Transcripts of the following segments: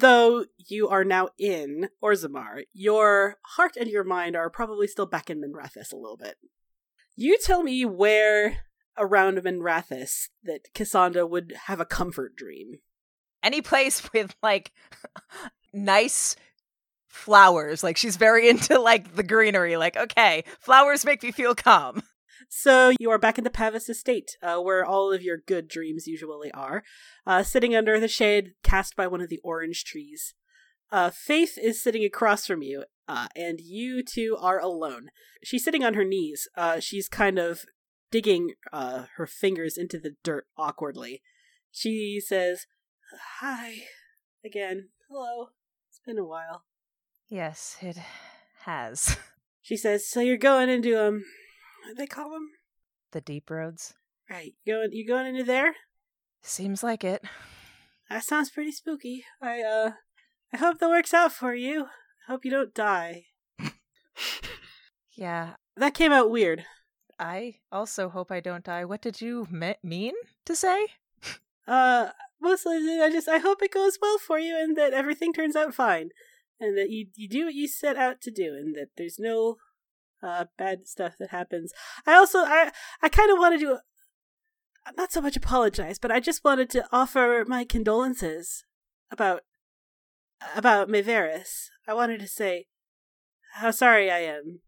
Though you are now in Orzammar, your heart and your mind are probably still back in Minrathous a little bit. You tell me where around Minrathous that Cassandra would have a comfort dream. Any place with like nice flowers. Like she's very into like the greenery. Like, okay, flowers make me feel calm. So you are back in the Pavus estate, uh, where all of your good dreams usually are, uh, sitting under the shade cast by one of the orange trees. Uh, Faith is sitting across from you, uh, and you two are alone. She's sitting on her knees. Uh, she's kind of digging uh, her fingers into the dirt awkwardly. She says, Hi, again. Hello. It's been a while. Yes, it has. She says, "So you're going into um, they call them? The deep roads. Right, you going you going into there? Seems like it. That sounds pretty spooky. I uh, I hope that works out for you. I hope you don't die. Yeah, That came out weird. I also hope I don't die. What did you me- mean to say? Uh, mostly I just I hope it goes well for you and that everything turns out fine, and that you you do what you set out to do, and that there's no uh bad stuff that happens. I also I I kind of wanted to not so much apologize, but I just wanted to offer my condolences about about Maevaris. I wanted to say how sorry I am.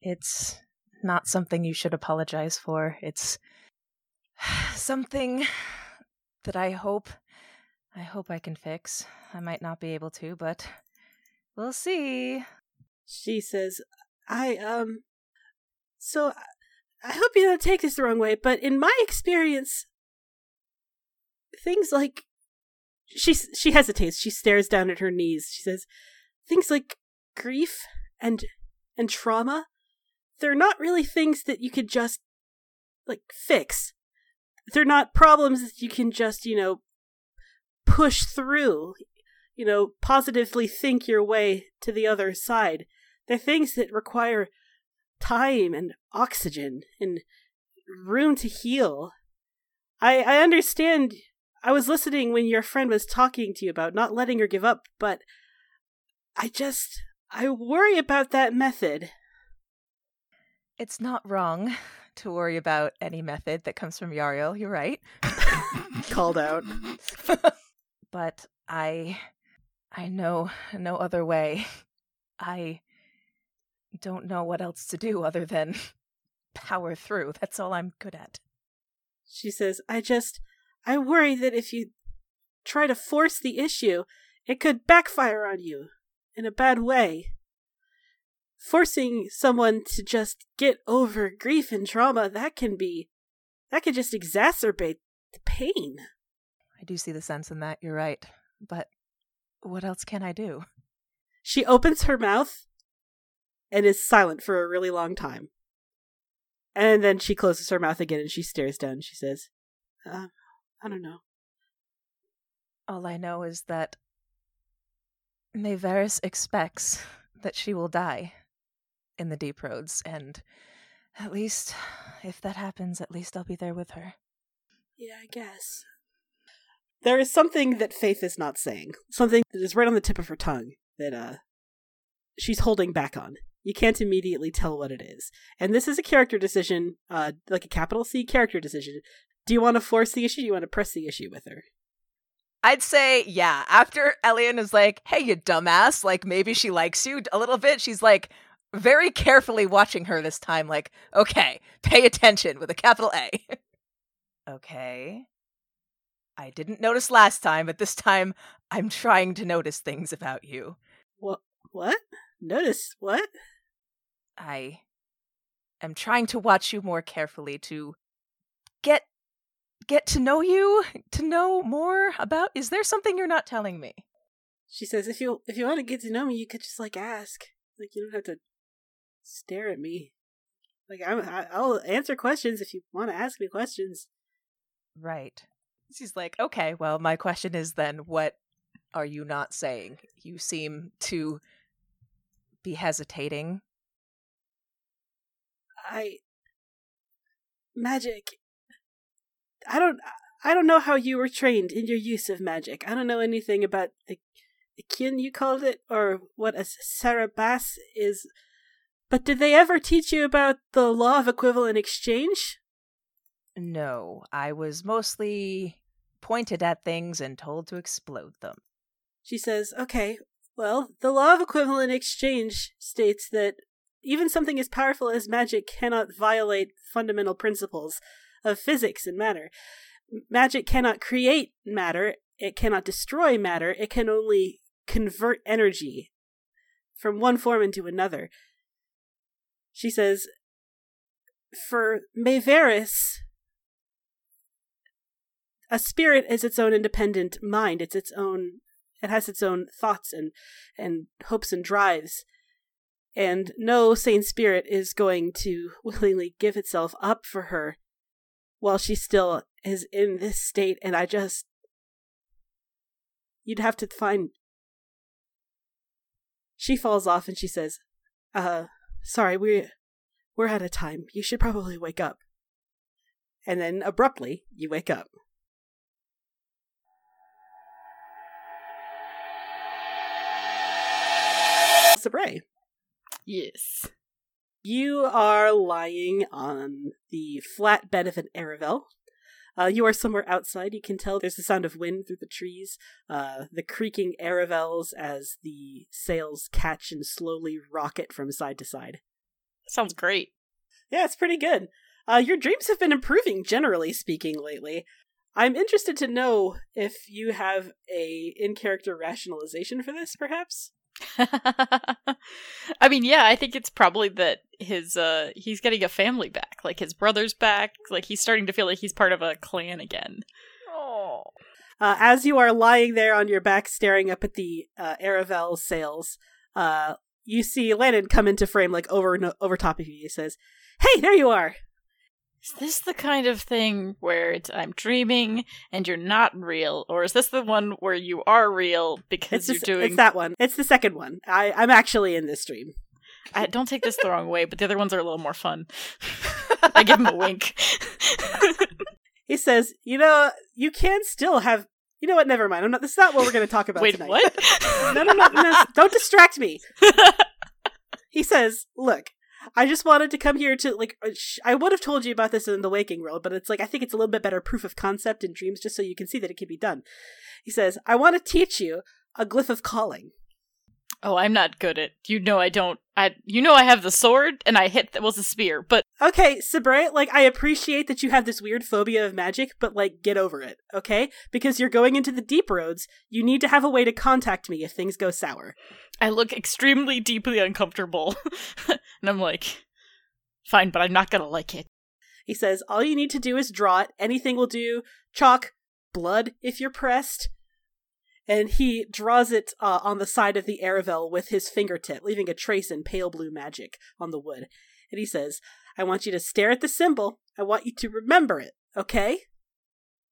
It's not something you should apologize for. It's something that I hope I hope I can fix. I might not be able to, but we'll see. She says, "I um so I- hope you don't take this the wrong way, but in my experience things like she she hesitates. She stares down at her knees. She says, "Things like grief and and trauma, they're not really things that you could just like fix. They're not problems that you can just, you know, push through, you know, positively think your way to the other side. They're things that require time and oxygen and room to heal. I I understand I was listening when your friend was talking to you about not letting her give up, but I just I worry about that method. It's not wrong to worry about any method that comes from Yariel. You're right. Called out. but I I know no other way. I don't know what else to do other than power through. That's all I'm good at. She says, I just I worry that if you try to force the issue, it could backfire on you in a bad way. Forcing someone to just get over grief and trauma, that can be that could just exacerbate the pain. I do see the sense in that. You're right. But what else can I do? She opens her mouth and is silent for a really long time. And then she closes her mouth again and she stares down and she says, uh, I don't know. All I know is that Maevaris expects that she will die in the deep roads, and at least if that happens, at least I'll be there with her. Yeah, I guess. There is something that Faith is not saying. Something that is right on the tip of her tongue that uh she's holding back on. You can't immediately tell what it is. And this is a character decision, uh like a capital C character decision. Do you want to force the issue? Do you want to press the issue with her? I'd say, yeah, after Elian is like, hey, you dumbass, like maybe she likes you a little bit, she's like very carefully watching her this time, like, okay, pay attention with a capital A. okay. I didn't notice last time, but this time I'm trying to notice things about you. What what? Notice what? I am trying to watch you more carefully to get get to know you, to know more about is there something you're not telling me? She says if you if you want to get to know me, you could just like ask. Like you don't have to stare at me. Like I'm, I, I'll answer questions if you want to ask me questions. Right. She's like, okay, well, my question is then, what are you not saying? You seem to be hesitating. I magic. I don't. I don't know how you were trained in your use of magic. I don't know anything about the, the kin you called it, or what a saarebas is. But did they ever teach you about the law of equivalent exchange? No, I was mostly pointed at things and told to explode them. She says, Okay, well, the law of equivalent exchange states that even something as powerful as magic cannot violate fundamental principles of physics and matter. Magic cannot create matter, it cannot destroy matter, it can only convert energy from one form into another. She says, For Maevaris, a spirit is its own independent mind. It's its own. It has its own thoughts and and hopes and drives, and no sane spirit is going to willingly give itself up for her while she still is in this state. And I just, you'd have to find. She falls off and she says, "Uh, sorry, we we're out of time. You should probably wake up." And then abruptly, you wake up. Sabray. Yes. You are lying on the flat bed of an Aravel. Uh, you are somewhere outside. You can tell there's the sound of wind through the trees, uh, the creaking Aravels as the sails catch and slowly rocket from side to side. Sounds great. Yeah, it's pretty good. Uh, your dreams have been improving, generally speaking, lately. I'm interested to know if you have a in-character rationalization for this, perhaps. I mean, yeah, I think it's probably that his uh he's getting a family back, like his brother's back, like he's starting to feel like he's part of a clan again. Oh. Uh, as you are lying there on your back, staring up at the uh, Aravel sails, uh, you see Lennon come into frame, like over over top of you. He says, "Hey, there you are." Is this the kind of thing where it's I'm dreaming and you're not real, or is this the one where you are real because you're doing? it's that one. It's the second one. I I'm actually in this dream. I don't take this the wrong way, but the other ones are a little more fun. I give him a wink. He says, "You know, you can still have." You know what? Never mind. I'm not. This is not what we're going to talk about Wait, tonight. what? no, no, no, no! Don't distract me. He says, "Look, I just wanted to come here to like. uh, I would have told you about this in the waking world, but it's like I think it's a little bit better proof of concept in dreams, just so you can see that it can be done." He says, "I want to teach you a glyph of calling." Oh, I'm not good at. You know, I don't. I. You know, I have the sword, and I hit that was a spear, but Okay, Sabre, like I appreciate that you have this weird phobia of magic, but like get over it, okay? Because you're going into the deep roads, you need to have a way to contact me if things go sour. I look extremely deeply uncomfortable, and I'm like, fine, but I'm not gonna like it. He says, all you need to do is draw it. Anything will do. Chalk, blood if you're pressed. And he draws it uh, on the side of the Aravel with his fingertip, leaving a trace in pale blue magic on the wood. And he says, I want you to stare at the symbol. I want you to remember it, okay?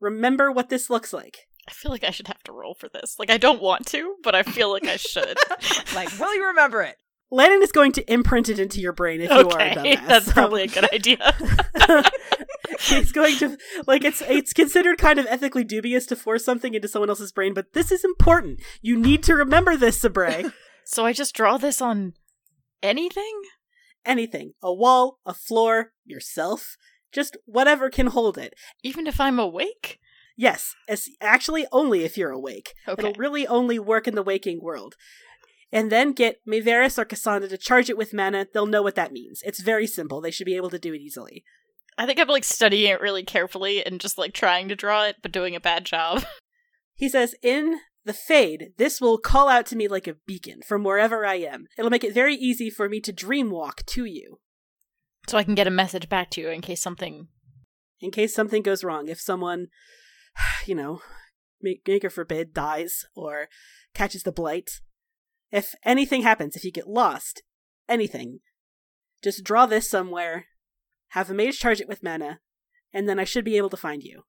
Remember what this looks like. I feel like I should have to roll for this. Like, I don't want to, but I feel like I should. Like, will you remember it? Lennon is going to imprint it into your brain if you are a okay, dumbass. that's so- probably a good idea. He's going to like it's it's considered kind of ethically dubious to force something into someone else's brain, but this is important. You need to remember this, Sabre. so I just draw this on anything? Anything. A wall, a floor, yourself, just whatever can hold it. Even if I'm awake? Yes, it's actually only if you're awake. Okay. It'll really only work in the waking world. And then get Maevaris or Cassandra to charge it with mana. They'll know what that means. It's very simple. They should be able to do it easily. I think I'm like studying it really carefully and just like trying to draw it, but doing a bad job. He says, in the fade, this will call out to me like a beacon from wherever I am. It'll make it very easy for me to dream walk to you So I can get a message back to you in case something. in case something goes wrong. If someone, you know, make, make or forbid, dies or catches the blight. If anything happens, if you get lost, anything, just draw this somewhere, have a mage charge it with mana, and then I should be able to find you.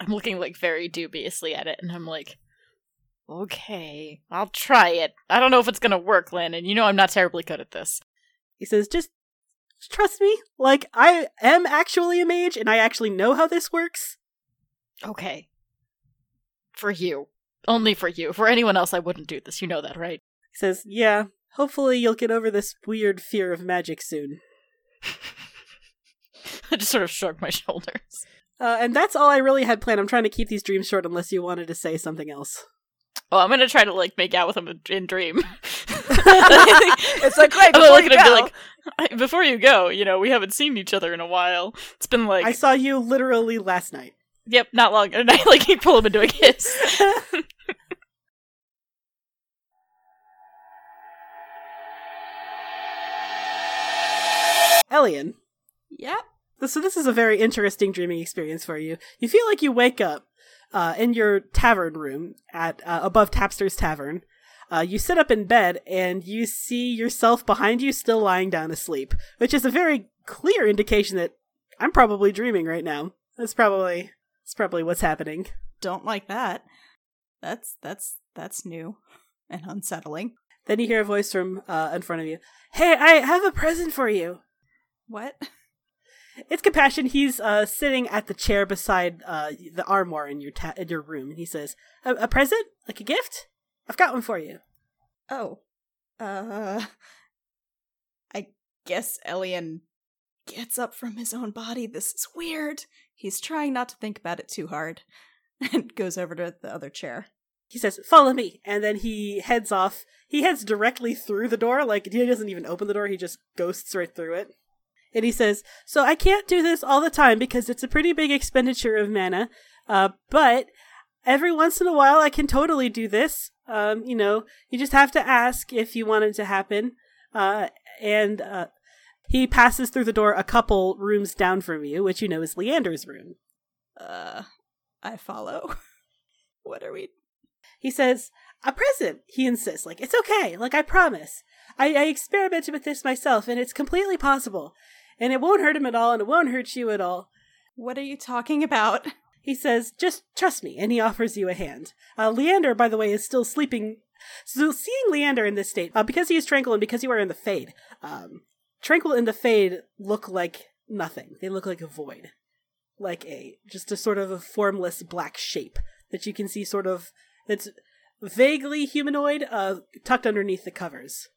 I'm looking like very dubiously at it, and I'm like, okay, I'll try it. I don't know if it's gonna work, Landon. You know I'm not terribly good at this. He says, just trust me. Like, I am actually a mage and I actually know how this works. Okay. For you. Only for you. For anyone else, I wouldn't do this. You know that, right? He says, Yeah, hopefully you'll get over this weird fear of magic soon. I just sort of shrugged my shoulders. Uh, and that's all I really had planned. I'm trying to keep these dreams short unless you wanted to say something else. Oh, I'm gonna try to like make out with him in- in dream. it's like right I'm gonna before look you at him and go. be like, before you go, you know, we haven't seen each other in a while. It's been like, I saw you literally last night. yep, not long. And I like he pull him into a kiss. Elian, Yep. so this is a very interesting dreaming experience for you. You feel like you wake up uh, in your tavern room at uh, above Tapster's Tavern. Uh, you sit up in bed and you see yourself behind you still lying down asleep, which is a very clear indication that I'm probably dreaming right now. That's probably that's probably what's happening. Don't like that. That's that's that's new and unsettling. Then you hear a voice from uh, in front of you. Hey, I have a present for you. What? It's compassion. He's uh, sitting at the chair beside uh, the armoire in your ta- in your room, and he says, a-, "A present, like a gift. I've got one for you." Oh. Uh I guess Elian gets up from his own body. This is weird. He's trying not to think about it too hard and goes over to the other chair. He says, "Follow me," and then he heads off. He heads directly through the door. Like he doesn't even open the door. He just ghosts right through it. And he says, "So I can't do this all the time because it's a pretty big expenditure of mana. Uh, but every once in a while, I can totally do this. Um, you know, you just have to ask if you want it to happen. Uh, and uh, he passes through the door a couple rooms down from you, which you know is Leander's room. Uh I follow. what are we He says, A present, he insists. Like, it's okay. Like, I promise. I, I experimented with this myself, and it's completely possible. And it won't hurt him at all, and it won't hurt you at all. What are you talking about? He says, Just trust me, and he offers you a hand. Uh, Leander, by the way, is still sleeping. So, seeing Leander in this state, uh, because he is tranquil and because you are in the Fade, um, Tranquil and the Fade look like nothing. They look like a void. Like a, just a sort of a formless black shape that you can see sort of, that's vaguely humanoid, uh, tucked underneath the covers.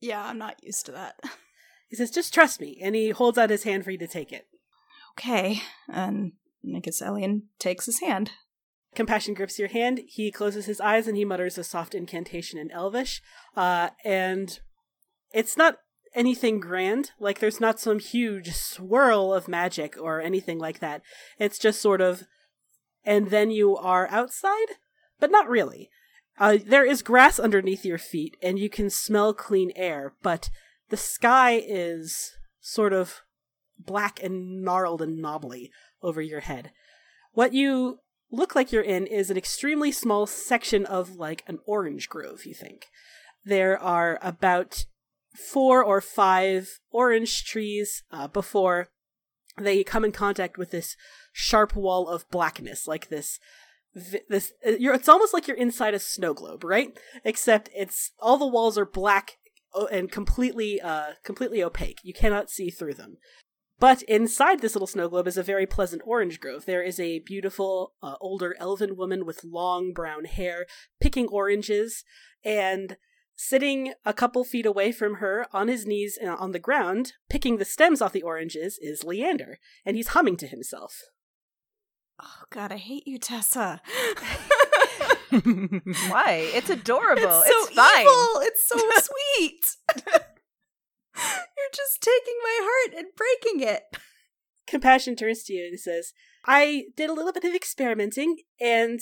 Yeah, I'm not used to that. He says, Just trust me, and he holds out his hand for you to take it. Okay. And I guess Elian takes his hand. Compassion grips your hand. He closes his eyes and he mutters a soft incantation in Elvish. Uh, and it's not anything grand. Like, there's not some huge swirl of magic or anything like that. It's just sort of, and then you are outside, but not really. Uh, there is grass underneath your feet and you can smell clean air, but the sky is sort of black and gnarled and knobbly over your head. What you look like you're in is an extremely small section of like an orange grove, you think. There are about four or five orange trees uh, before they come in contact with this sharp wall of blackness, like this. This uh, you're. It's almost like you're inside a snow globe, right? Except it's all the walls are black and completely, uh, completely opaque. You cannot see through them. But inside this little snow globe is a very pleasant orange grove. There is a beautiful uh, older elven woman with long brown hair picking oranges, and sitting a couple feet away from her on his knees uh, on the ground, picking the stems off the oranges, is Leander, and he's humming to himself. Oh god, I hate you, Tessa. Why? It's adorable. It's It's, so fine. evil. It's so sweet. You're just taking my heart and breaking it. Compassion turns to you and says, I did a little bit of experimenting, and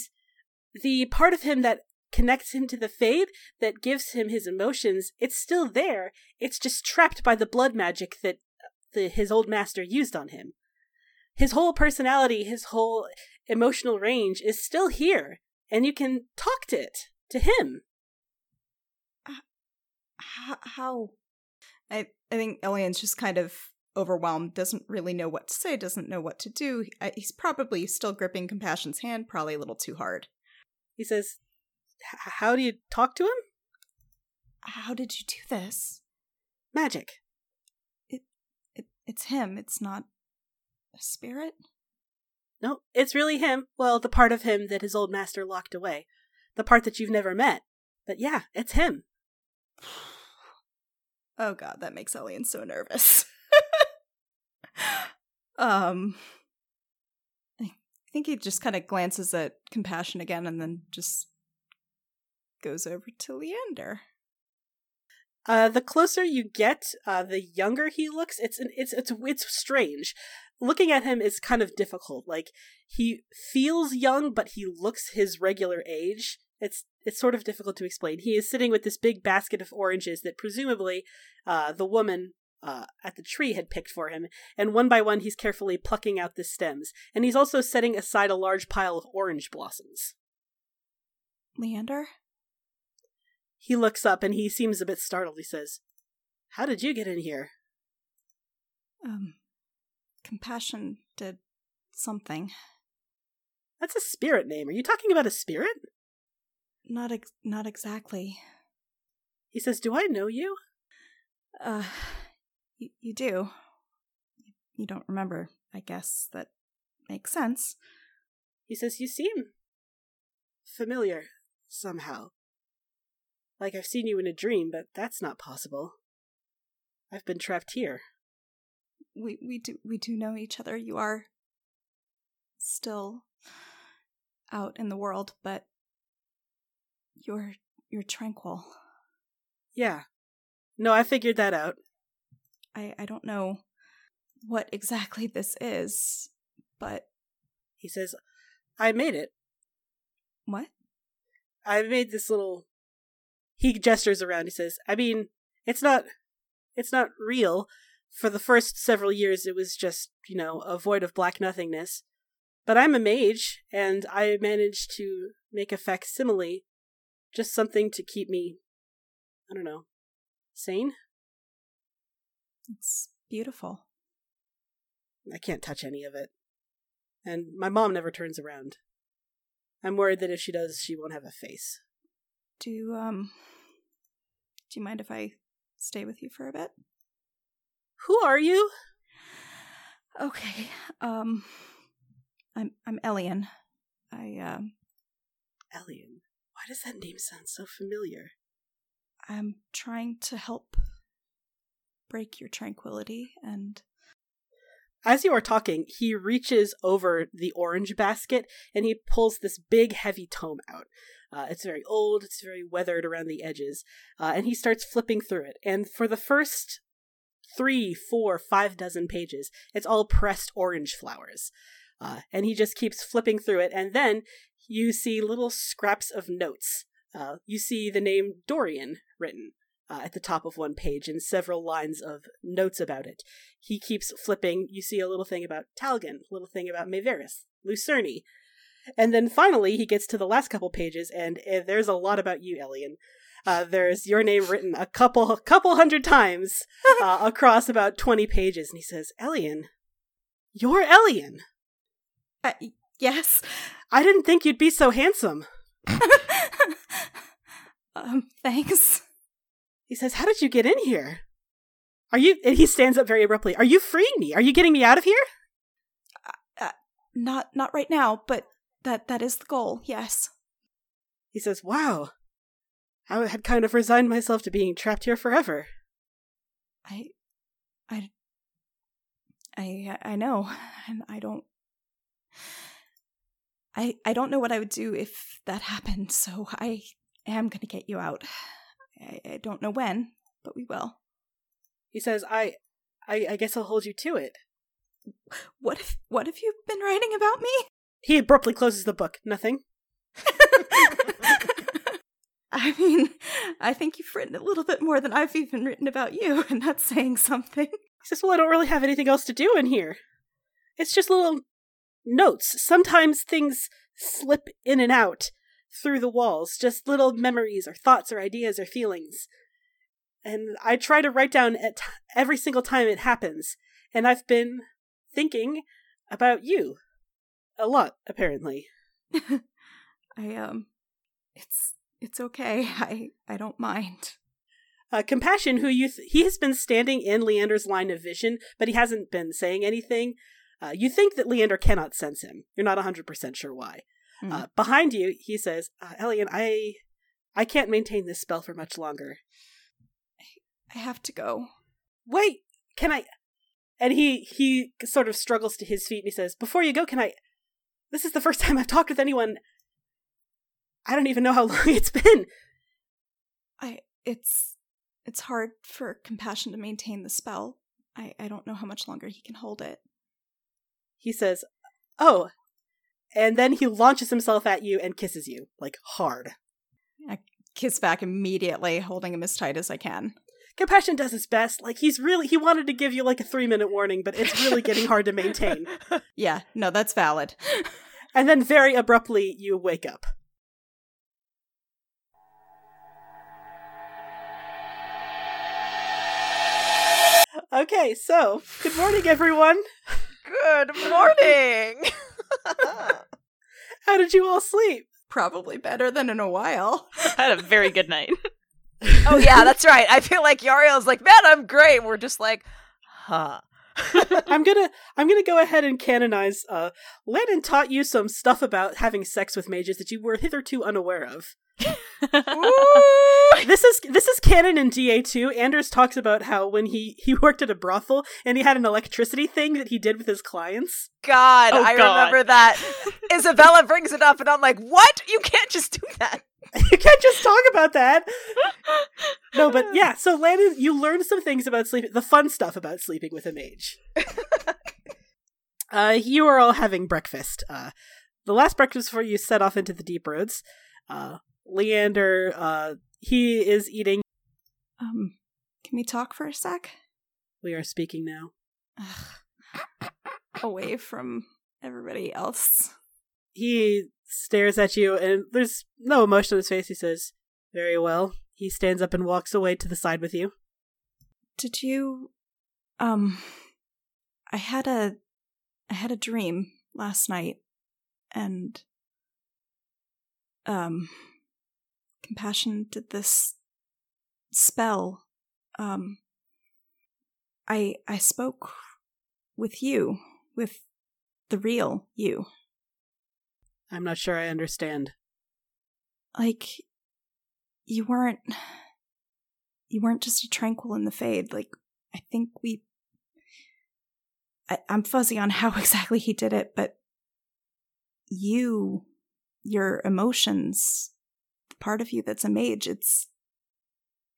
the part of him that connects him to the Fade, that gives him his emotions, it's still there. It's just trapped by the blood magic that the, his old master used on him. His whole personality, his whole emotional range is still here, and you can talk to it, to him. Uh, how? how? I I think Elian's just kind of overwhelmed. Doesn't really know what to say. Doesn't know what to do. Uh, he's probably still gripping Compassion's hand, probably a little too hard. He says, How do you talk to him? How did you do this? Magic. It, It, it's him. It's not a spirit. No, it's really him. Well, the part of him that his old master locked away. The part that you've never met. But yeah, it's him. Oh god, that makes Elian so nervous. um I think he just kind of glances at compassion again and then just goes over to Leander. Uh, the closer you get, uh, the younger he looks. It's an, it's it's it's strange. Looking at him is kind of difficult. Like he feels young, but he looks his regular age. It's it's sort of difficult to explain. He is sitting with this big basket of oranges that presumably uh, the woman uh, at the tree had picked for him, and one by one he's carefully plucking out the stems. And he's also setting aside a large pile of orange blossoms. Leander? He looks up and he seems a bit startled. He says, How did you get in here? Um compassion did something. That's a spirit name. Are you talking about a spirit? Not ex- not exactly. He says, Do I know you? Uh you, you do. You don't remember, I guess. That makes sense. He says, You seem familiar somehow. Like I've seen you in a dream, but that's not possible. I've been trapped here. We we do we do know each other. You are still out in the world, but you're you're tranquil. Yeah. No, I figured that out. I I don't know what exactly this is, but He says, I made it. what? I made this little. He gestures around. He says, I mean, it's not. It's not real. For the first several years, it was just, you know, a void of black nothingness. But I'm a mage, and I managed to make a facsimile. Just something to keep me, I don't know, sane? It's beautiful. I can't touch any of it. And my mom never turns around. I'm worried that if she does, she won't have a face. Do you, um do you mind if I stay with you for a bit? Who are you? Okay. Um I'm I'm Elian. I um Elian. Why does that name sound so familiar? I'm trying to help break your tranquility and As you are talking, he reaches over the orange basket and he pulls this big, heavy tome out. Uh, it's very old, it's very weathered around the edges, uh, and he starts flipping through it. And for the first three, four, five dozen pages, it's all pressed orange flowers. Uh, and he just keeps flipping through it, and then you see little scraps of notes. Uh, you see the name Dorian written uh, at the top of one page and several lines of notes about it. He keeps flipping. You see a little thing about Talgan, a little thing about Maevaris, Lucerne. And then finally, he gets to the last couple pages, and uh, there's a lot about you, Elian. Uh, there's your name written a couple, couple hundred times uh, across about 20 pages. And he says, Elian, you're Elian. uh, yes. I didn't think you'd be so handsome. um thanks. He says, How did you get in here? Are you. And he stands up very abruptly. Are you freeing me? Are you getting me out of here? Not not right now, but that that is the goal. Yes. He says, Wow. I had kind of resigned myself to being trapped here forever. I I I I know. And I don't I I don't know what I would do if that happened, so I am going to get you out. I, I don't know when, but we will. He says, I, I. I guess I'll hold you to it. What if what have you been writing about me? He abruptly closes the book. Nothing. I mean, I think you've written a little bit more than I've even written about you, and that's saying something. He says, Well, I don't really have anything else to do in here. It's just little notes. Sometimes things slip in and out through the walls, just little memories or thoughts or ideas or feelings. And I try to write down at every single time it happens. And I've been thinking about you a lot, apparently. I um it's it's okay. I I don't mind. Uh, Compassion, who you th- he has been standing in Leander's line of vision, but he hasn't been saying anything. Uh, you think that Leander cannot sense him. You're not 100% sure why. Hmm. Uh, behind you, he says, uh, Elian, I, I can't maintain this spell for much longer. I have to go. Wait, can I? And he he sort of struggles to his feet and he says, "Before you go, can I? This is the first time I've talked with anyone. I don't even know how long it's been. I it's it's hard for compassion to maintain the spell. I I don't know how much longer he can hold it. He says, "Oh," and then he launches himself at you and kisses you like hard. I kiss back immediately, holding him as tight as I can. Compassion does his best. Like he's really he wanted to give you like a three minute warning, but it's really getting hard to maintain. Yeah, no, that's valid. And then very abruptly, you wake up. Okay, so good morning, everyone. Good morning. How did you all sleep? Probably better than in a while. I had a very good night. oh yeah, that's right. I feel like Yariel's like, man, I'm great. We're just like, huh. I'm gonna I'm gonna go ahead and canonize. Uh, Lennon taught you some stuff about having sex with mages that you were hitherto unaware of. Ooh. This is this is canon in DA two. Anders talks about how when he he worked at a brothel and he had an electricity thing that he did with his clients. God, Oh, I God. remember that. Isabela brings it up, and I'm like, what? You can't just do that. you can't just talk about that. No, but yeah. So Landon, you learned some things about sleeping, the fun stuff about sleeping with a mage. uh, you are all having breakfast. Uh, the last breakfast before you set off into the deep roads. Uh, Leander, uh, he is eating. Um, can we talk for a sec? We are speaking now. Ugh. Away from everybody else. He stares at you, and there's no emotion on his face. He says, "Very well." He stands up and walks away to the side with you. Did you um I had a I had a dream last night and um compassion did this spell um I I spoke with you with the real you I'm not sure I understand. like you weren't you weren't just a tranquil in the fade like i think we I, i'm fuzzy on how exactly he did it but you your emotions part of you that's a mage it's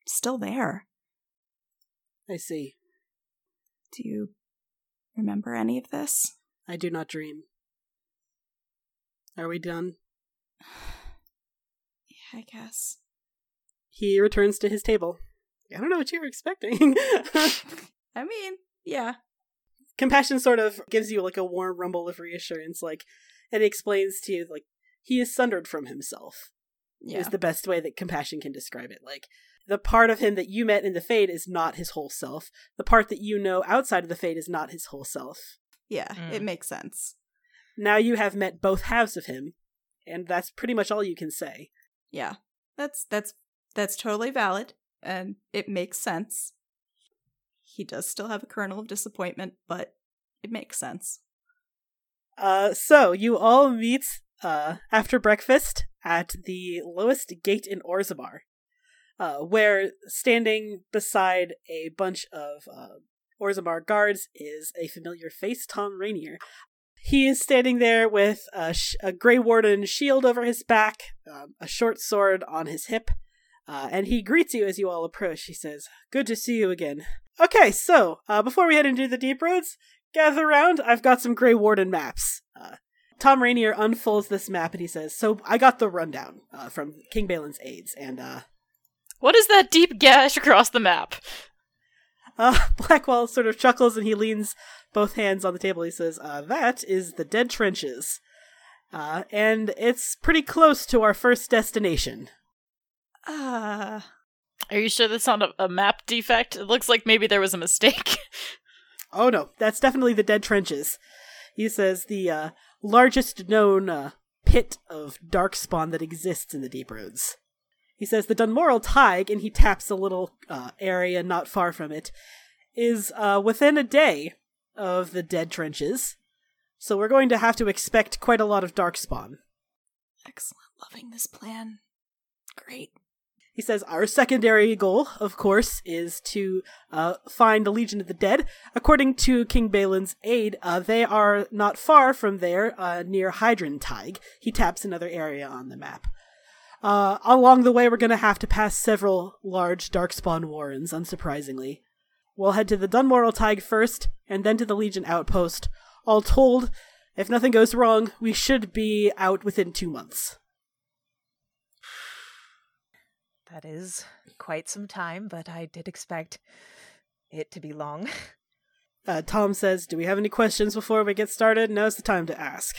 still there I see. do you remember any of this I do not dream. Are we done? yeah i guess He returns to his table. I don't know what you were expecting. i mean yeah Compassion sort of gives you like a warm rumble of reassurance, like, and explains to you like he is sundered from himself. Yeah Is the best way that compassion can describe it. Like the part of him that you met in the Fade is not his whole self. The part that you know outside of the Fade is not his whole self. yeah Mm. it makes sense Now you have met both halves of him, and that's pretty much all you can say. Yeah. That's that's that's totally valid and it makes sense. He does still have a kernel of disappointment, but it makes sense. Uh, so you all meet uh after breakfast at the lowest gate in Orzammar, uh, where standing beside a bunch of uh, Orzammar guards is a familiar face, Thom Rainier. He is standing there with a, sh- a Grey Warden shield over his back, um, a short sword on his hip, uh, and he greets you as you all approach. He says, "Good to see you again." Okay, so uh, before we head into the deep roads, gather around. I've got some Grey Warden maps. Uh, Thom Rainier unfolds this map and he says, "So I got the rundown uh, from King Bhelen's aides, and uh, What is that deep gash across the map? uh, Blackwall sort of chuckles and he leans both hands on the table. He says, uh, "That is the Dead Trenches, uh, and it's pretty close to our first destination." Ah, Are you sure that's not a, a map defect? It looks like maybe there was a mistake. Oh no, that's definitely the Dead Trenches. He says the uh, largest known uh, pit of darkspawn that exists in the Deep Roads. He says the Dunmoral Thaig, and he taps a little uh, area not far from it, is uh, within a day of the Dead Trenches. So we're going to have to expect quite a lot of darkspawn. Excellent. Loving this plan. Great. He says, Our secondary goal, of course, is to uh, find the Legion of the Dead. According to King Bhelen's aide, uh, they are not far from there, uh, near Hydron Thaig. He taps another area on the map. Uh, along the way, we're going to have to pass several large Darkspawn warrens, unsurprisingly. We'll head to the Dunmoral Thaig first, and then to the Legion outpost. All told, if nothing goes wrong, we should be out within two months. That is quite some time, but I did expect it to be long. Uh, Tom says, Do we have any questions before we get started? Now's the time to ask.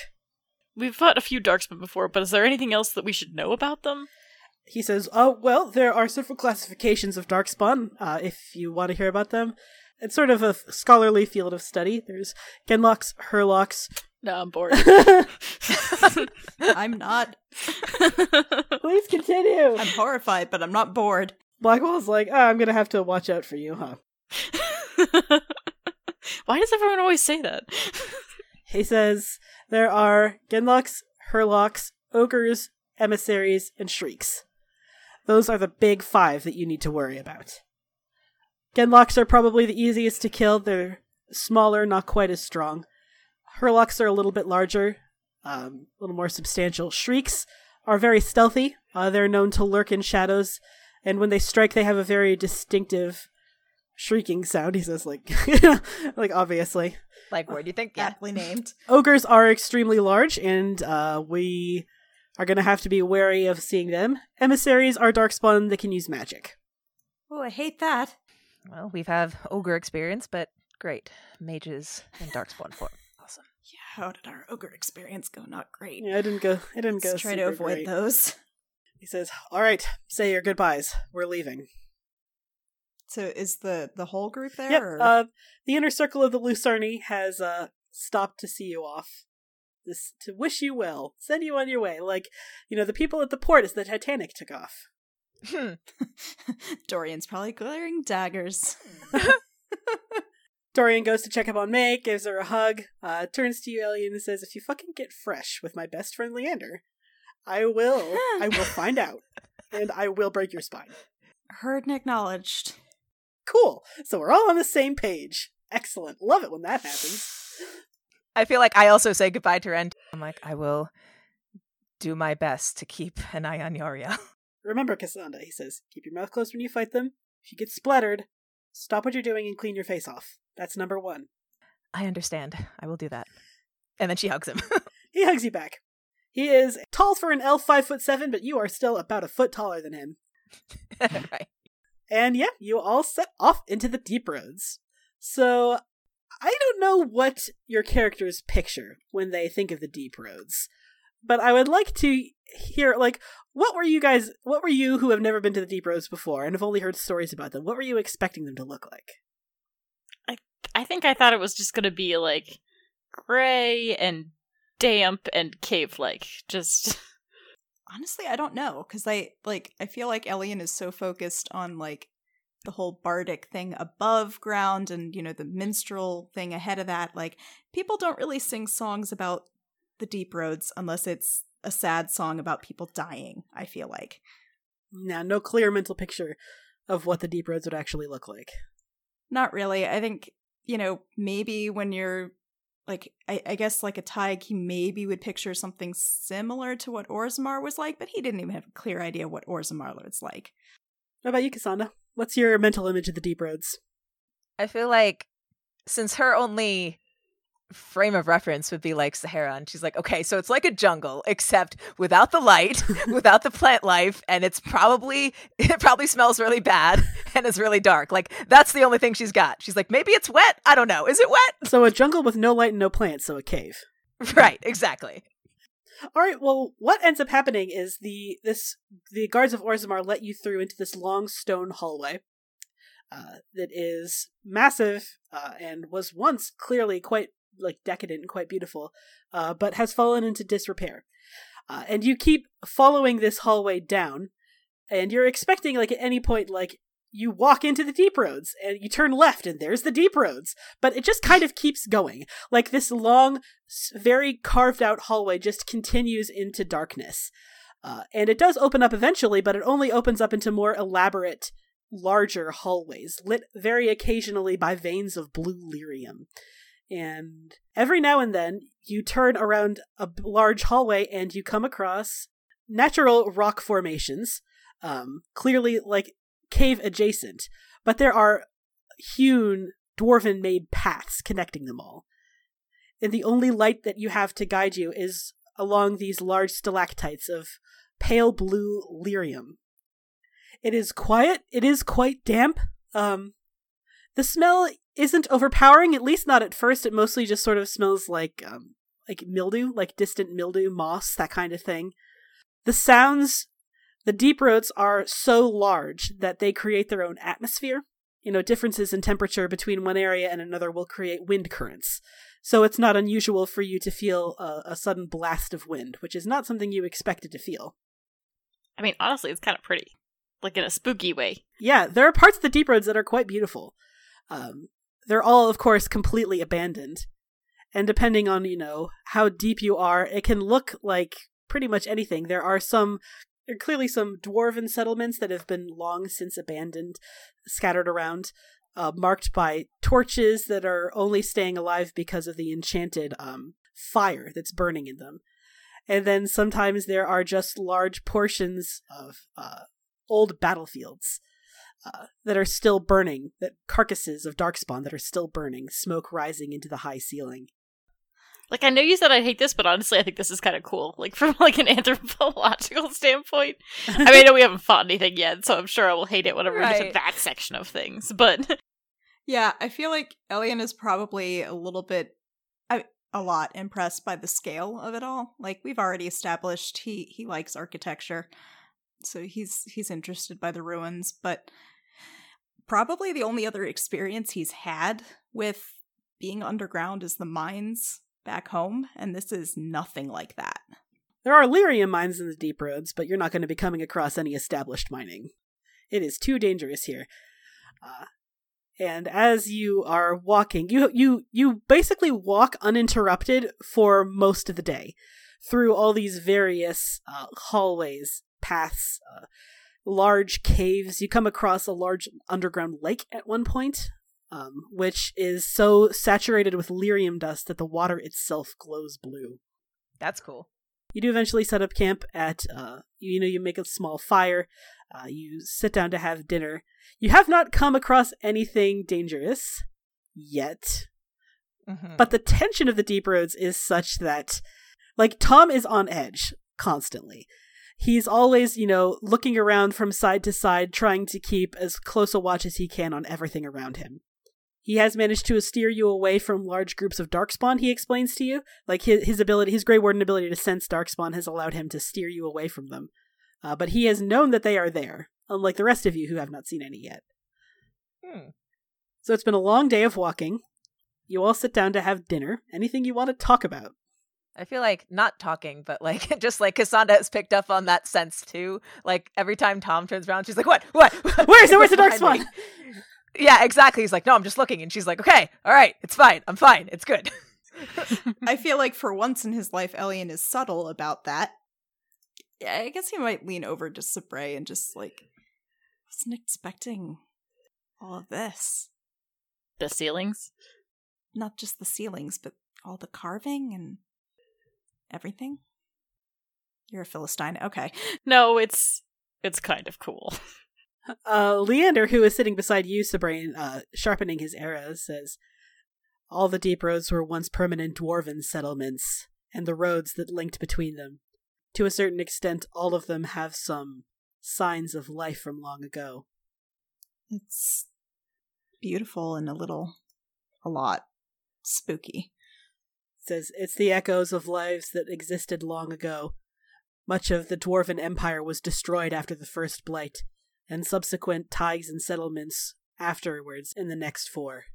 We've fought a few Darksmen before, but is there anything else that we should know about them? He says, Oh, well, there are several classifications of Darkspawn, uh, if you want to hear about them. It's sort of a scholarly field of study. There's Genlocks, Hurlocks. No, I'm bored. I'm not. Please continue. I'm horrified, but I'm not bored. Blackwall's like, oh, I'm gonna have to watch out for you, huh? Why does everyone always say that? He says there are Genlocks, Hurlocks, Ogres, Emissaries, and Shrieks. Those are the big five that you need to worry about. Genlocks are probably the easiest to kill. They're smaller, not quite as strong. Hurlocks are a little bit larger, um, a little more substantial. Shrieks are very stealthy. Uh, they're known to lurk in shadows, and when they strike, they have a very distinctive shrieking sound. He says, like, like obviously. Like, where do you think? Yeah. Aptly named. Ogres are extremely large, and uh, we are going to have to be wary of seeing them. Emissaries are darkspawn that can use magic. Oh, I hate that. Well, we've have ogre experience, but great. Mages in darkspawn form. How did our ogre experience go? Not great. Yeah, I didn't go. I didn't go. Try to avoid great. those. He says, "All right, say your goodbyes. We're leaving." So is the the whole group there? Yep. Uh, the inner circle of the Lucerne has uh stopped to see you off. This to wish you well, send you on your way. Like you know, the people at the port as the Titanic took off. Hmm. Dorian's probably glaring daggers. Dorian goes to check up on May, gives her a hug, uh, turns to you, Ellie, and says, If you fucking get fresh with my best friend Leander, I will. I will find out. And I will break your spine. Heard and acknowledged. Cool. So we're all on the same page. Excellent. Love it when that happens. I feel like I also say goodbye to Ren. I'm like, I will do my best to keep an eye on Yoria. Remember, Cassandra, he says, keep your mouth closed when you fight them. If you get splattered, stop what you're doing and clean your face off. That's number one. I understand. I will do that. And then she hugs him. He hugs you back. He is tall for an elf, five foot seven, but you are still about a foot taller than him. right. And yeah, you all set off into the deep roads. So I don't know what your characters picture when they think of the deep roads, but I would like to hear like what were you guys what were you who have never been to the deep roads before and have only heard stories about them? What were you expecting them to look like? I I think I thought it was just gonna be like gray and damp and cave like. Just Honestly, I don't know because I like I feel like Elian is so focused on like the whole bardic thing above ground and you know the minstrel thing ahead of that. Like people don't really sing songs about the deep roads unless it's a sad song about people dying. I feel like. Now, no clear mental picture of what the deep roads would actually look like. Not really. I think, you know, maybe when you're like, I, I guess like a Thaig, he maybe would picture something similar to what Orzammar was like, but he didn't even have a clear idea what Orzammar was like. What about you, Cassandra? What's your mental image of the deep roads? I feel like since her only frame of reference would be like Sahara, and she's like, okay, so it's like a jungle, except without the light, without the plant life, and it's probably it probably smells really bad and is really dark. Like that's the only thing she's got. She's like, maybe it's wet. I don't know. Is it wet? So a jungle with no light and no plants, so a cave. Right, exactly. All right. Well, what ends up happening is the this the guards of Orzammar let you through into this long stone hallway uh, that is massive uh, and was once clearly quite like decadent and quite beautiful, uh, but has fallen into disrepair. Uh, and you keep following this hallway down, and you're expecting like at any point like you walk into the deep roads and you turn left and there's the deep roads. But it just kind of keeps going. Like this long very carved out hallway just continues into darkness. Uh, and it does open up eventually but it only opens up into more elaborate larger hallways lit very occasionally by veins of blue lyrium and every now and then you turn around a large hallway and you come across natural rock formations um, clearly like cave adjacent, but there are hewn dwarven made paths connecting them all. And the only light that you have to guide you is along these large stalactites of pale blue lyrium. It is quiet, it is quite damp. Um the smell isn't overpowering, at least not at first. It mostly just sort of smells like um like mildew, like distant mildew, moss, that kind of thing. The sounds the deep roads are so large that they create their own atmosphere. You know, differences in temperature between one area and another will create wind currents. So it's not unusual for you to feel a, a sudden blast of wind, which is not something you expected to feel. I mean, honestly, it's kind of pretty, like in a spooky way. Yeah, there are parts of the deep roads that are quite beautiful. Um, they're all, of course, completely abandoned. And depending on, you know, how deep you are, it can look like pretty much anything. There are some there are clearly some dwarven settlements that have been long since abandoned, scattered around, uh, marked by torches that are only staying alive because of the enchanted um, fire that's burning in them. And then sometimes there are just large portions of uh, old battlefields uh, that are still burning, that carcasses of darkspawn that are still burning, smoke rising into the high ceiling. Like I know you said I hate this, but honestly, I think this is kind of cool. Like from like an anthropological standpoint. I mean, I know we haven't fought anything yet, so I'm sure I will hate it whenever right. we get to that section of things. But yeah, I feel like Elian is probably a little bit, a lot impressed by the scale of it all. Like we've already established, he he likes architecture, so he's he's interested by the ruins. But probably the only other experience he's had with being underground is the mines back home, and this is nothing like that. There are lyrium mines in the deep roads, but you're not going to be coming across any established mining. It is too dangerous here. Uh, and as you are walking, you you you basically walk uninterrupted for most of the day through all these various uh, hallways, paths, uh, large caves. You come across a large underground lake at one point, um, which is so saturated with lyrium dust that the water itself glows blue. That's cool. You do eventually set up camp at, uh, you know, you make a small fire, uh, you sit down to have dinner. You have not come across anything dangerous yet, mm-hmm. but the tension of the deep roads is such that, like, Thom is on edge constantly he's always, you know, looking around from side to side, trying to keep as close a watch as he can on everything around him. He has managed to steer you away from large groups of darkspawn, he explains to you. Like his, his ability, his Grey Warden ability to sense darkspawn has allowed him to steer you away from them. Uh, but he has known that they are there, unlike the rest of you who have not seen any yet. Hmm. So it's been a long day of walking. You all sit down to have dinner. Anything you want to talk about? I feel like not talking, but like just like Cassandra has picked up on that sense too. Like every time Thom turns around, she's like, "What? What? Where's the where's the darkspawn?" Yeah, exactly. He's like, no, I'm just looking. And she's like, okay, all right, it's fine. I'm fine. It's good. I feel like for once in his life, Elian is subtle about that. Yeah, I guess he might lean over to Sabre and just like, wasn't expecting all of this. The ceilings? Not just the ceilings, but all the carving and everything. You're a Philistine. Okay. No, it's it's kind of cool. Uh, Leander, who is sitting beside you, Sabrain, uh, sharpening his arrows, says, All the deep roads were once permanent dwarven settlements, and the roads that linked between them. To a certain extent, all of them have some signs of life from long ago. It's beautiful and a little, a lot spooky. It says, It's the echoes of lives that existed long ago. Much of the dwarven empire was destroyed after the first blight and subsequent ties and settlements afterwards in the next four.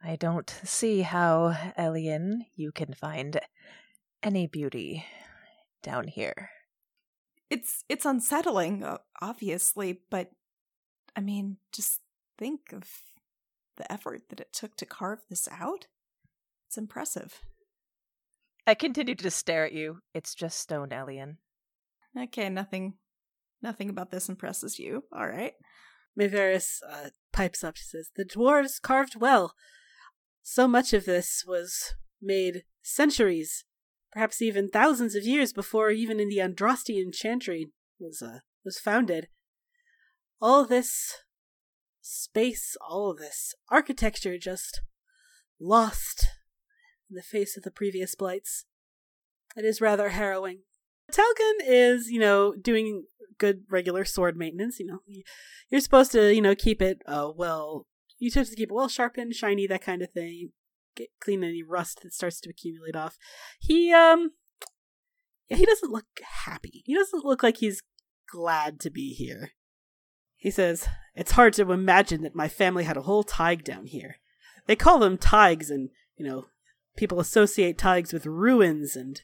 I don't see how, Elian, you can find any beauty down here. It's it's unsettling, obviously, but I mean, just think of the effort that it took to carve this out. It's impressive. I continue to stare at you. It's just stone, Elian. Okay, nothing nothing about this impresses you. All right. Maevaris uh, pipes up. She says, The dwarves carved well. So much of this was made centuries, perhaps even thousands of years before even in the Andrastian chantry was uh, was founded. All this space, all of this architecture just lost in the face of the previous blights. It is rather harrowing. Talcon is, you know, doing good regular sword maintenance. You know, you're supposed to, you know, keep it uh, well. You're supposed to keep it well sharpened, shiny, that kind of thing. Get clean any rust that starts to accumulate off. He um, yeah, he doesn't look happy. He doesn't look like he's glad to be here. He says, It's hard to imagine that my family had a whole thaig down here. They call them Thaigs, and, you know, people associate Thaigs with ruins and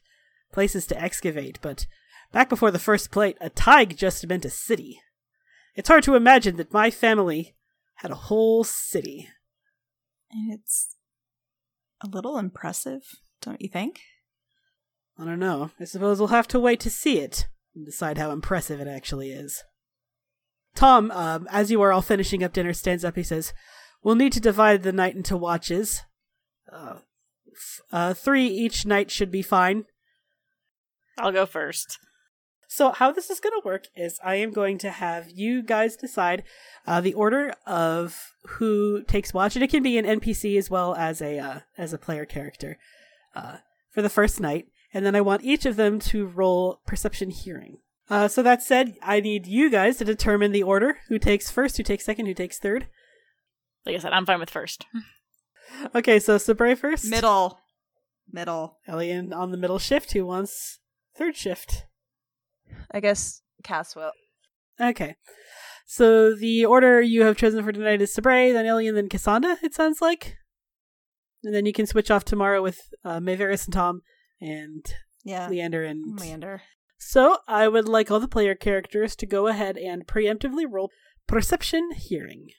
places to excavate, but back before the first blight, a Thaig just meant a city. It's hard to imagine that my family had a whole city. And it's a little impressive, don't you think? I don't know. I suppose we'll have to wait to see it and decide how impressive it actually is. Thom, um, as you are all finishing up dinner, stands up. He says, We'll need to divide the night into watches. Uh, uh, three each night should be fine. I'll go first. So, how this is going to work is I am going to have you guys decide uh, the order of who takes watch, and it can be an NPC as well as a uh, as a player character uh, for the first night, and then I want each of them to roll perception hearing. Uh, so that said, I need you guys to determine the order: who takes first, who takes second, who takes third. Like I said, I'm fine with first. Okay, so Sabre first. Middle. Middle. Elian on the middle shift. Who wants third shift? I guess Cass will. Okay. So the order you have chosen for tonight is Sabre, then Elian, then Cassandra, it sounds like. And then you can switch off tomorrow with uh, Maevaris and Thom and Yeah. Leander and Leander. So I would like all the player characters to go ahead and preemptively roll perception hearing.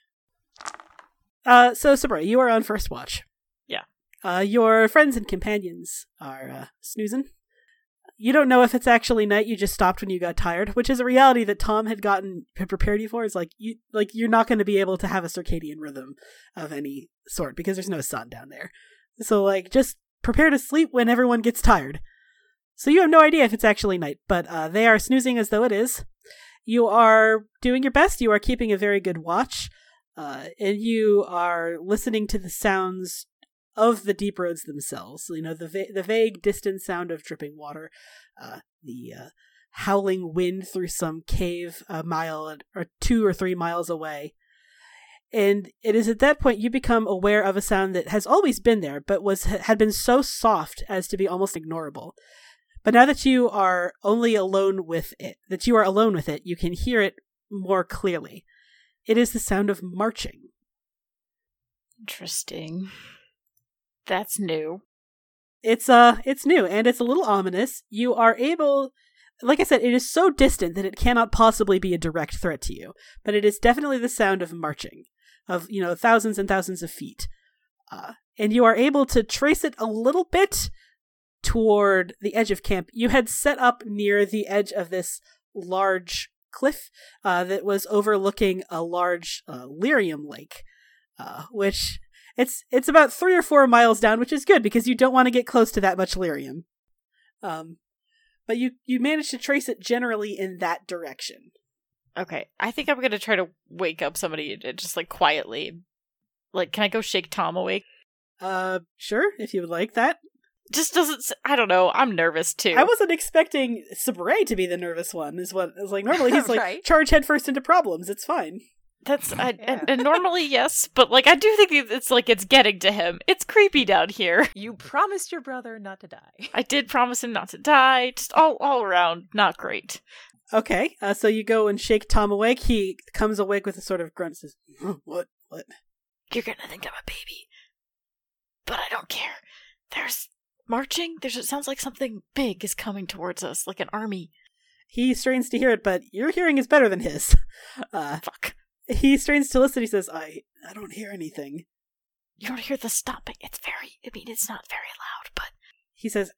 Uh, so Sabre, you are on first watch. Yeah. Uh, your friends and companions are uh, snoozing. You don't know if it's actually night. You just stopped when you got tired, which is a reality that Thom had gotten had prepared you for. Is like you like you're not going to be able to have a circadian rhythm of any sort because there's no sun down there. So like just prepare to sleep when everyone gets tired. So you have no idea if it's actually night, but uh, they are snoozing as though it is. You are doing your best. You are keeping a very good watch, uh, and you are listening to the sounds of the deep roads themselves. You know the va- the vague, distant sound of dripping water, uh, the uh, howling wind through some cave a mile or two or three miles away. And it is at that point you become aware of a sound that has always been there, but was had been so soft as to be almost ignorable. But now that you are only alone with it, that you are alone with it, you can hear it more clearly. It is the sound of marching. Interesting. That's new. It's uh it's new and it's a little ominous. You are able like I said, it is so distant that it cannot possibly be a direct threat to you, but it is definitely the sound of marching, of you know thousands and thousands of feet, uh, and you are able to trace it a little bit toward the edge of camp. You had set up near the edge of this large cliff uh, that was overlooking a large uh, lyrium lake, uh, which it's it's about three or four miles down, which is good because you don't want to get close to that much lyrium. Um, but you you managed to trace it generally in that direction. Okay, I think I'm gonna try to wake up somebody just like quietly. Like, can I go shake Thom awake? Uh, sure, if you would like that. Just doesn't. I don't know. I'm nervous too. I wasn't expecting Sabre to be the nervous one. Is what is like normally he's like Right. charge headfirst into problems. It's fine. That's I, Yeah. and, and normally yes, but like I do think it- it's like it's getting to him. It's creepy down here. You promised your brother not to die. I did promise him not to die. Just all all around, not great. Okay, uh, so you go and shake Thom awake. He comes awake with a sort of grunt. Says, "What? What?" You're gonna think I'm a baby, but I don't care. There's marching. There's it sounds like something big is coming towards us, like an army. He strains to hear it, but your hearing is better than his. Uh, Fuck. he strains to listen. He says, "I I don't hear anything." You don't hear the stomping. It's very. I mean, it's not very loud, but he says,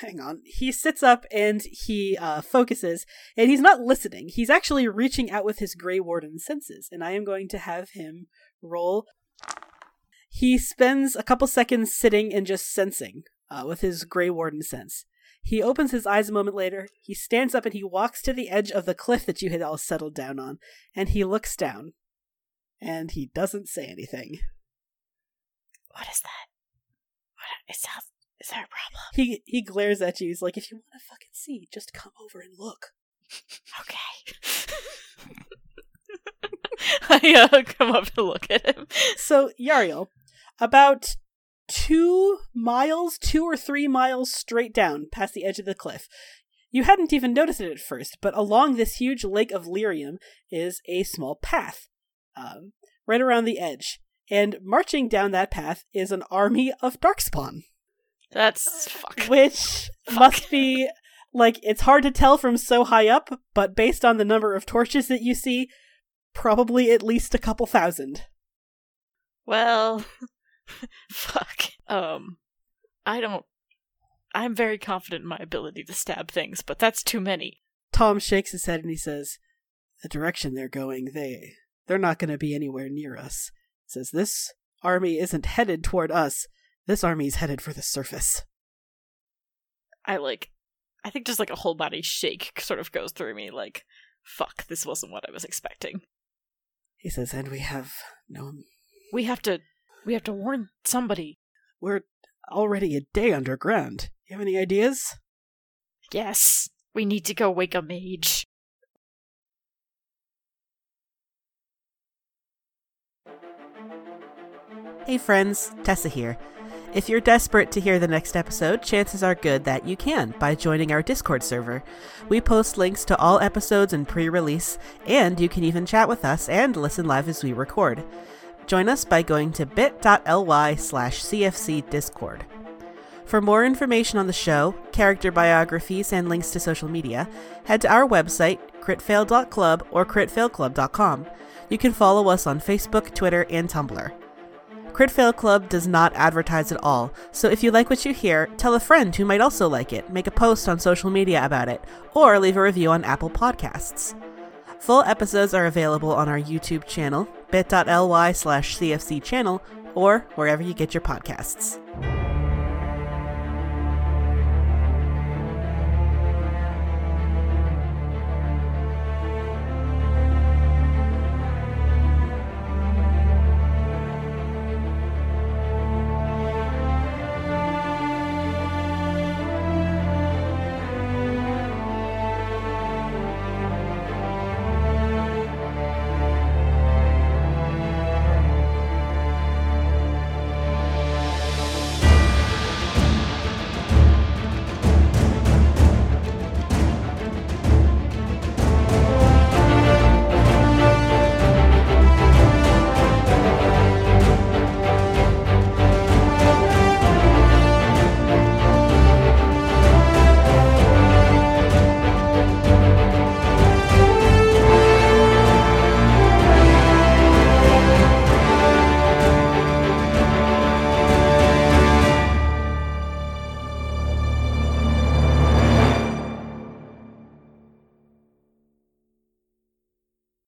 "Hang on." He sits up and he uh, focuses, and he's not listening. He's actually reaching out with his Grey Warden senses, and I am going to have him roll. He spends a couple seconds sitting and just sensing uh, with his Grey Warden sense. He opens his eyes a moment later. He stands up and he walks to the edge of the cliff that you had all settled down on, and he looks down. And he doesn't say anything. What is that? What is that? Is there a problem? He he glares at you. He's like, if you want to fucking see, just come over and look. Okay. I uh, come up to look at him. So Yariel, about two miles, two or three miles straight down past the edge of the cliff. You hadn't even noticed it at first, but along this huge lake of lyrium is a small path, um, right around the edge. And marching down that path is an army of darkspawn. That's fuck. Which fuck. must be like it's hard to tell from so high up, but based on the number of torches that you see, probably at least a couple thousand. Well, fuck. Um, I don't. I'm very confident in my ability to stab things, but that's too many. Thom shakes his head and he says, "The direction they're going, they they're not going to be anywhere near us." He says this army isn't headed toward us. This army's headed for the surface. I like I think just like a whole body shake sort of goes through me like fuck, this wasn't what I was expecting. He says, and we have no We have to we have to warn somebody. We're already a day underground. You have any ideas? Yes. We need to go wake a mage. Hey friends, Tessa here. If you're desperate to hear the next episode, chances are good that you can by joining our Discord server. We post links to all episodes and pre release, and you can even chat with us and listen live as we record. Join us by going to bit.ly slash cfcdiscord. For more information on the show, character biographies, and links to social media, head to our website, critfail.club or critfailclub.com. You can follow us on Facebook, Twitter, and Tumblr. Critfail Club does not advertise at all, so if you like what you hear, tell a friend who might also like it, make a post on social media about it, or leave a review on Apple Podcasts. Full episodes are available on our YouTube channel, bit.ly slash CFC channel, or wherever you get your podcasts.